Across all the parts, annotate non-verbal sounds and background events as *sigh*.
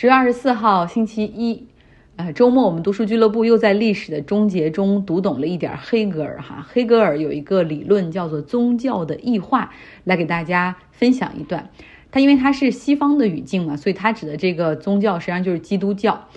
十月二十四号，星期一，呃，周末我们读书俱乐部又在历史的终结中读懂了一点黑格尔哈。黑格尔有一个理论叫做宗教的异化，来给大家分享一段。他因为他是西方的语境嘛，所以他指的这个宗教实际上就是基督教。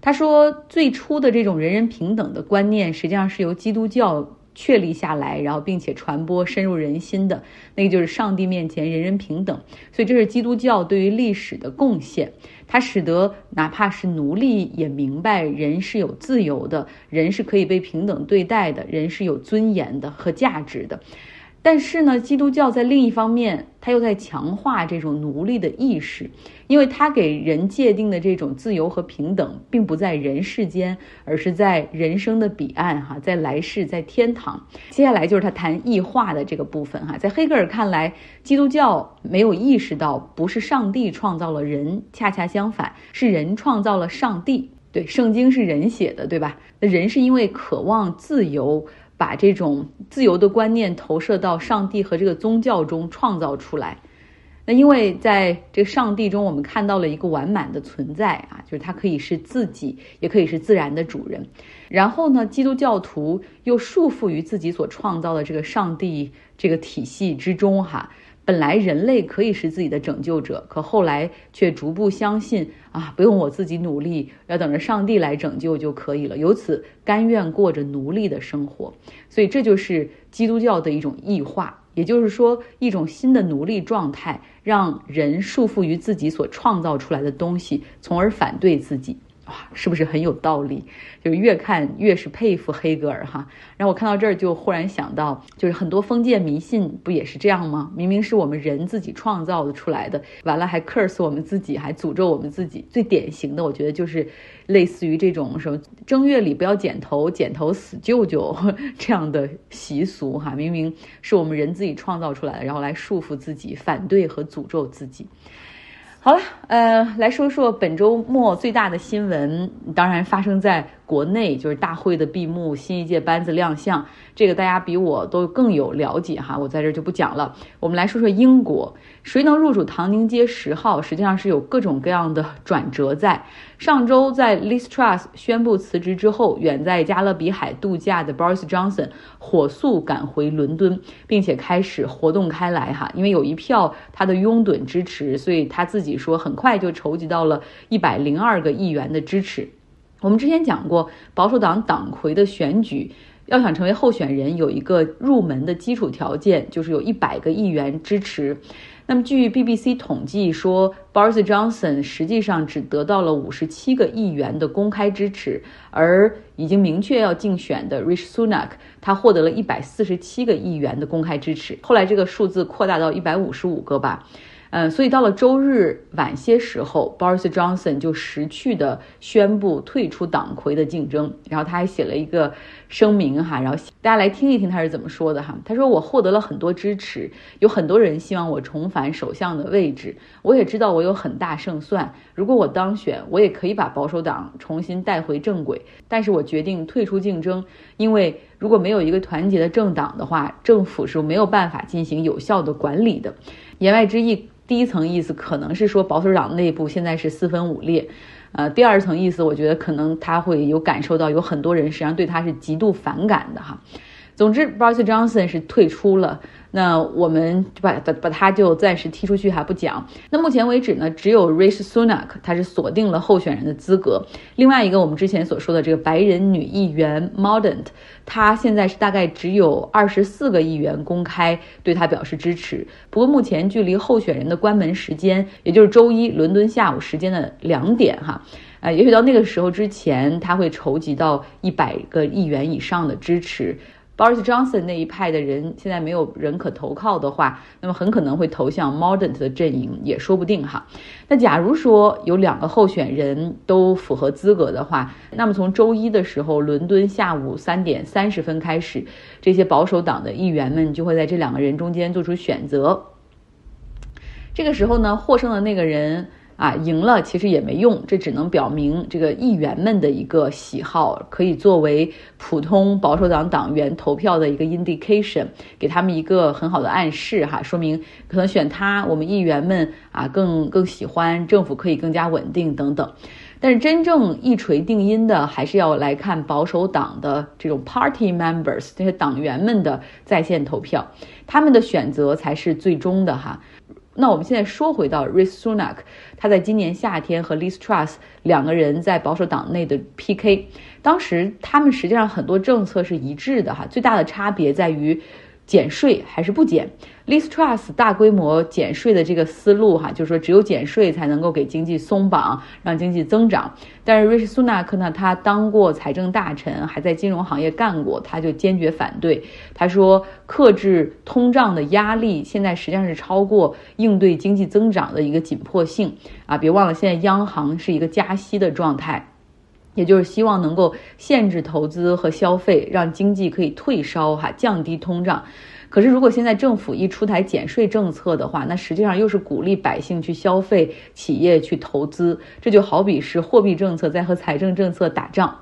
他说，最初的这种人人平等的观念，实际上是由基督教。确立下来，然后并且传播深入人心的那个就是上帝面前人人平等，所以这是基督教对于历史的贡献，它使得哪怕是奴隶也明白人是有自由的，人是可以被平等对待的，人是有尊严的和价值的。但是呢，基督教在另一方面，它又在强化这种奴隶的意识，因为它给人界定的这种自由和平等，并不在人世间，而是在人生的彼岸，哈，在来世，在天堂。接下来就是他谈异化的这个部分，哈，在黑格尔看来，基督教没有意识到不是上帝创造了人，恰恰相反，是人创造了上帝。对，圣经是人写的，对吧？那人是因为渴望自由。把这种自由的观念投射到上帝和这个宗教中创造出来，那因为在这个上帝中，我们看到了一个完满的存在啊，就是他可以是自己，也可以是自然的主人。然后呢，基督教徒又束缚于自己所创造的这个上帝这个体系之中哈。本来人类可以是自己的拯救者，可后来却逐步相信啊，不用我自己努力，要等着上帝来拯救就可以了。由此甘愿过着奴隶的生活，所以这就是基督教的一种异化，也就是说一种新的奴隶状态，让人束缚于自己所创造出来的东西，从而反对自己。是不是很有道理？就是越看越是佩服黑格尔哈。然后我看到这儿就忽然想到，就是很多封建迷信不也是这样吗？明明是我们人自己创造的出来的，完了还 curse 我们自己，还诅咒我们自己。最典型的，我觉得就是类似于这种什么正月里不要剪头，剪头死舅舅 *laughs* 这样的习俗哈。明明是我们人自己创造出来的，然后来束缚自己，反对和诅咒自己。好了，呃，来说说本周末最大的新闻，当然发生在。国内就是大会的闭幕，新一届班子亮相，这个大家比我都更有了解哈，我在这就不讲了。我们来说说英国，谁能入主唐宁街十号，实际上是有各种各样的转折在。上周在 l i s t r u s t 宣布辞职之后，远在加勒比海度假的 Boris Johnson 火速赶回伦敦，并且开始活动开来哈，因为有一票他的拥趸支持，所以他自己说很快就筹集到了一百零二个议员的支持。我们之前讲过，保守党党魁的选举要想成为候选人，有一个入门的基础条件，就是有一百个议员支持。那么，据 BBC 统计说，Boris Johnson 实际上只得到了五十七个议员的公开支持，而已经明确要竞选的 Rishi Sunak 他获得了一百四十七个议员的公开支持。后来这个数字扩大到一百五十五个吧。嗯，所以到了周日晚些时候，Boris Johnson 就识趣的宣布退出党魁的竞争。然后他还写了一个声明哈，然后大家来听一听他是怎么说的哈。他说：“我获得了很多支持，有很多人希望我重返首相的位置。我也知道我有很大胜算。如果我当选，我也可以把保守党重新带回正轨。但是我决定退出竞争，因为如果没有一个团结的政党的话，政府是没有办法进行有效的管理的。言外之意。”第一层意思可能是说保守党内部现在是四分五裂，呃，第二层意思我觉得可能他会有感受到有很多人实际上对他是极度反感的哈。总之，Boris Johnson 是退出了。那我们就把把把他就暂时踢出去还不讲。那目前为止呢，只有 Rishi Sunak 他是锁定了候选人的资格。另外一个我们之前所说的这个白人女议员 MODEN，她现在是大概只有二十四个议员公开对她表示支持。不过目前距离候选人的关门时间，也就是周一伦敦下午时间的两点哈，呃，也许到那个时候之前，他会筹集到一百个议员以上的支持。Boris Johnson 那一派的人现在没有人可投靠的话，那么很可能会投向 Mordent 的阵营，也说不定哈。那假如说有两个候选人都符合资格的话，那么从周一的时候，伦敦下午三点三十分开始，这些保守党的议员们就会在这两个人中间做出选择。这个时候呢，获胜的那个人。啊，赢了其实也没用，这只能表明这个议员们的一个喜好，可以作为普通保守党党员投票的一个 indication，给他们一个很好的暗示哈，说明可能选他，我们议员们啊更更喜欢，政府可以更加稳定等等。但是真正一锤定音的，还是要来看保守党的这种 party members 这些党员们的在线投票，他们的选择才是最终的哈。那我们现在说回到 r i s Sunak，他在今年夏天和 Liz Truss 两个人在保守党内的 PK，当时他们实际上很多政策是一致的哈，最大的差别在于。减税还是不减？Liz Truss 大规模减税的这个思路，哈，就是说只有减税才能够给经济松绑，让经济增长。但是 Rishi Sunak 呢，他当过财政大臣，还在金融行业干过，他就坚决反对。他说，克制通胀的压力现在实际上是超过应对经济增长的一个紧迫性啊！别忘了，现在央行是一个加息的状态。也就是希望能够限制投资和消费，让经济可以退烧哈，降低通胀。可是如果现在政府一出台减税政策的话，那实际上又是鼓励百姓去消费，企业去投资，这就好比是货币政策在和财政政策打仗。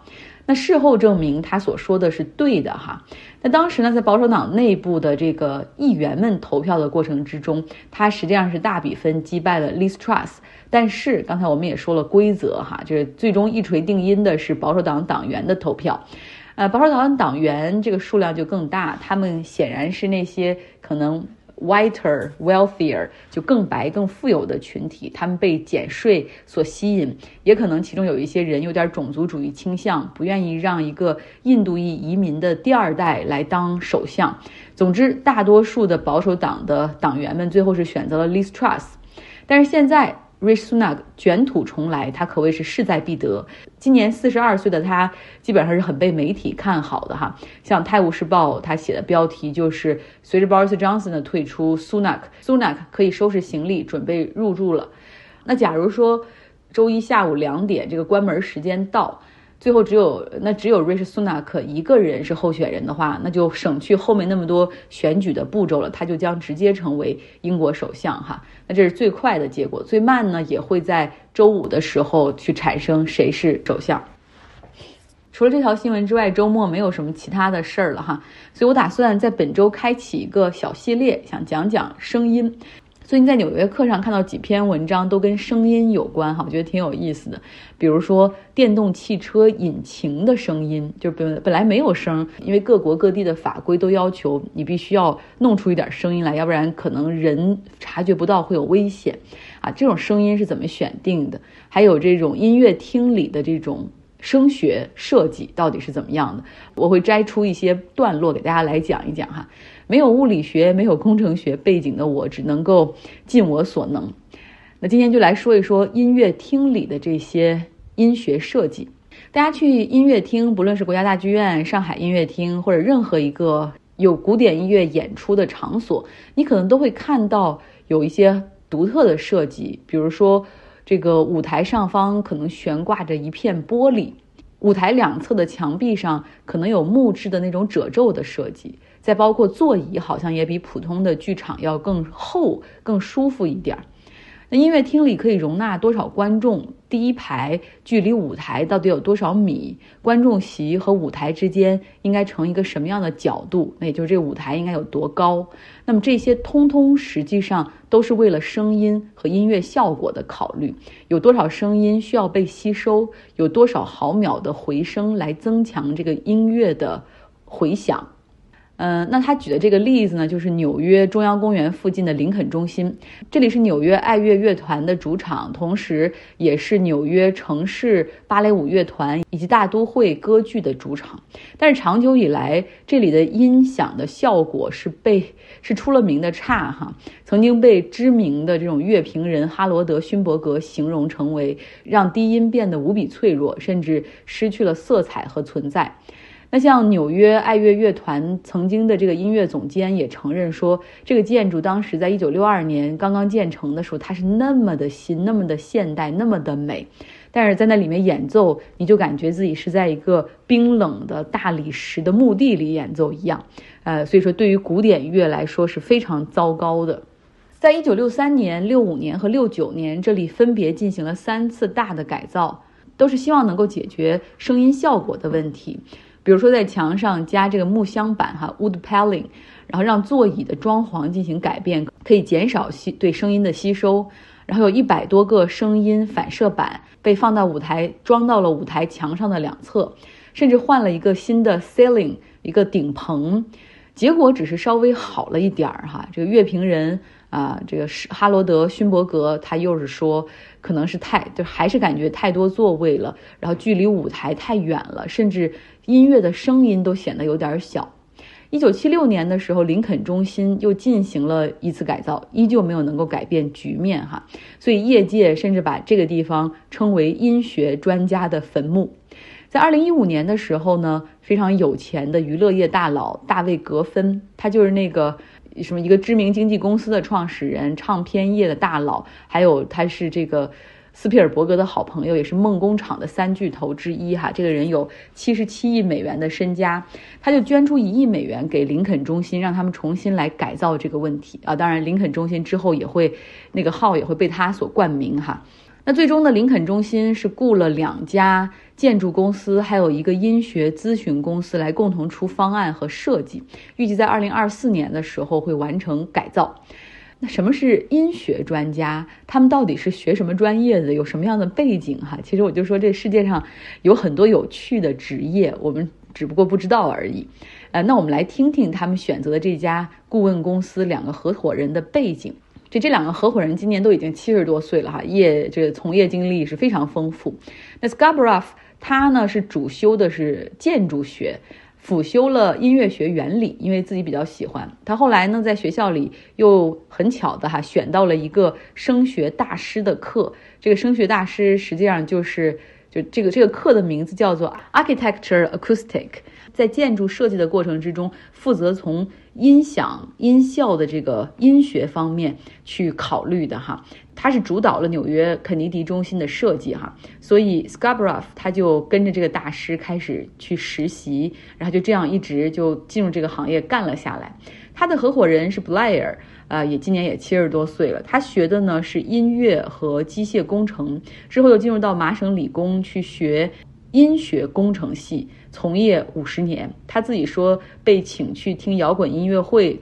那事后证明他所说的是对的哈。那当时呢，在保守党内部的这个议员们投票的过程之中，他实际上是大比分击败了 Liz Truss。但是刚才我们也说了规则哈，就是最终一锤定音的是保守党党员的投票，呃，保守党党员这个数量就更大，他们显然是那些可能 whiter wealthier 就更白更富有的群体，他们被减税所吸引，也可能其中有一些人有点种族主义倾向，不愿意让一个印度裔移民的第二代来当首相。总之，大多数的保守党的党员们最后是选择了 l i s t r u s t 但是现在。Reshnark 卷土重来，他可谓是势在必得。今年四十二岁的他，基本上是很被媒体看好的哈。像《泰晤士报》他写的标题就是“随着 Boris Johnson 的退出，Sunak，Sunak 可以收拾行李准备入住了”。那假如说周一下午两点这个关门时间到。最后只有那只有瑞士苏纳克一个人是候选人的话，那就省去后面那么多选举的步骤了，他就将直接成为英国首相哈。那这是最快的结果，最慢呢也会在周五的时候去产生谁是首相。除了这条新闻之外，周末没有什么其他的事儿了哈，所以我打算在本周开启一个小系列，想讲讲声音。最近在《纽约客》上看到几篇文章，都跟声音有关哈，我觉得挺有意思的。比如说电动汽车引擎的声音，就本本来没有声，因为各国各地的法规都要求你必须要弄出一点声音来，要不然可能人察觉不到会有危险啊。这种声音是怎么选定的？还有这种音乐厅里的这种。声学设计到底是怎么样的？我会摘出一些段落给大家来讲一讲哈。没有物理学、没有工程学背景的我，只能够尽我所能。那今天就来说一说音乐厅里的这些音学设计。大家去音乐厅，不论是国家大剧院、上海音乐厅，或者任何一个有古典音乐演出的场所，你可能都会看到有一些独特的设计，比如说。这个舞台上方可能悬挂着一片玻璃，舞台两侧的墙壁上可能有木质的那种褶皱的设计，再包括座椅好像也比普通的剧场要更厚、更舒服一点儿。那音乐厅里可以容纳多少观众？第一排距离舞台到底有多少米？观众席和舞台之间应该成一个什么样的角度？那也就是这舞台应该有多高？那么这些通通实际上都是为了声音和音乐效果的考虑。有多少声音需要被吸收？有多少毫秒的回声来增强这个音乐的回响？嗯，那他举的这个例子呢，就是纽约中央公园附近的林肯中心，这里是纽约爱乐乐团的主场，同时也是纽约城市芭蕾舞乐团以及大都会歌剧的主场。但是长久以来，这里的音响的效果是被是出了名的差哈，曾经被知名的这种乐评人哈罗德勋伯格形容成为让低音变得无比脆弱，甚至失去了色彩和存在。那像纽约爱乐乐团曾经的这个音乐总监也承认说，这个建筑当时在一九六二年刚刚建成的时候，它是那么的新、那么的现代、那么的美，但是在那里面演奏，你就感觉自己是在一个冰冷的大理石的墓地里演奏一样，呃，所以说对于古典乐来说是非常糟糕的。在一九六三年、六五年和六九年，这里分别进行了三次大的改造，都是希望能够解决声音效果的问题。比如说，在墙上加这个木箱板哈 （wood paneling），然后让座椅的装潢进行改变，可以减少吸对声音的吸收。然后有一百多个声音反射板被放到舞台，装到了舞台墙上的两侧，甚至换了一个新的 ceiling，一个顶棚。结果只是稍微好了一点儿哈。这个乐评人啊，这个是哈罗德勋伯格，他又是说，可能是太就还是感觉太多座位了，然后距离舞台太远了，甚至音乐的声音都显得有点小。一九七六年的时候，林肯中心又进行了一次改造，依旧没有能够改变局面哈。所以业界甚至把这个地方称为音学专家的坟墓。在二零一五年的时候呢，非常有钱的娱乐业大佬大卫格芬，他就是那个什么一个知名经纪公司的创始人，唱片业的大佬，还有他是这个。斯皮尔伯格的好朋友，也是梦工厂的三巨头之一哈。这个人有七十七亿美元的身家，他就捐出一亿美元给林肯中心，让他们重新来改造这个问题啊。当然，林肯中心之后也会那个号也会被他所冠名哈。那最终呢，林肯中心是雇了两家建筑公司，还有一个音学咨询公司来共同出方案和设计，预计在二零二四年的时候会完成改造。那什么是音学专家？他们到底是学什么专业的？有什么样的背景？哈，其实我就说这世界上有很多有趣的职业，我们只不过不知道而已。呃，那我们来听听他们选择的这家顾问公司两个合伙人的背景。这这两个合伙人今年都已经七十多岁了，哈，业这个从业经历是非常丰富。那 Scarborough 他呢是主修的是建筑学。辅修了音乐学原理，因为自己比较喜欢。他后来呢，在学校里又很巧的哈，选到了一个声学大师的课。这个声学大师实际上就是就这个这个课的名字叫做 Architecture Acoustic，在建筑设计的过程之中，负责从音响音效的这个音学方面去考虑的哈。他是主导了纽约肯尼迪中心的设计哈，所以 Scarbrough 他就跟着这个大师开始去实习，然后就这样一直就进入这个行业干了下来。他的合伙人是 Blair，呃，也今年也七十多岁了。他学的呢是音乐和机械工程，之后又进入到麻省理工去学音学工程系，从业五十年。他自己说被请去听摇滚音乐会。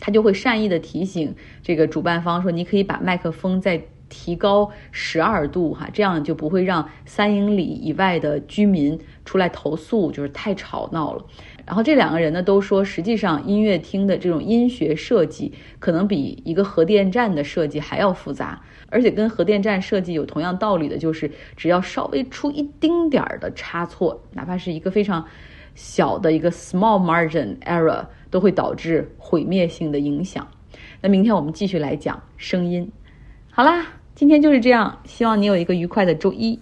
他就会善意的提醒这个主办方说：“你可以把麦克风再提高十二度，哈，这样就不会让三英里以外的居民出来投诉，就是太吵闹了。”然后这两个人呢都说，实际上音乐厅的这种音学设计可能比一个核电站的设计还要复杂，而且跟核电站设计有同样道理的，就是只要稍微出一丁点儿的差错，哪怕是一个非常小的一个 small margin error。都会导致毁灭性的影响。那明天我们继续来讲声音。好啦，今天就是这样，希望你有一个愉快的周一。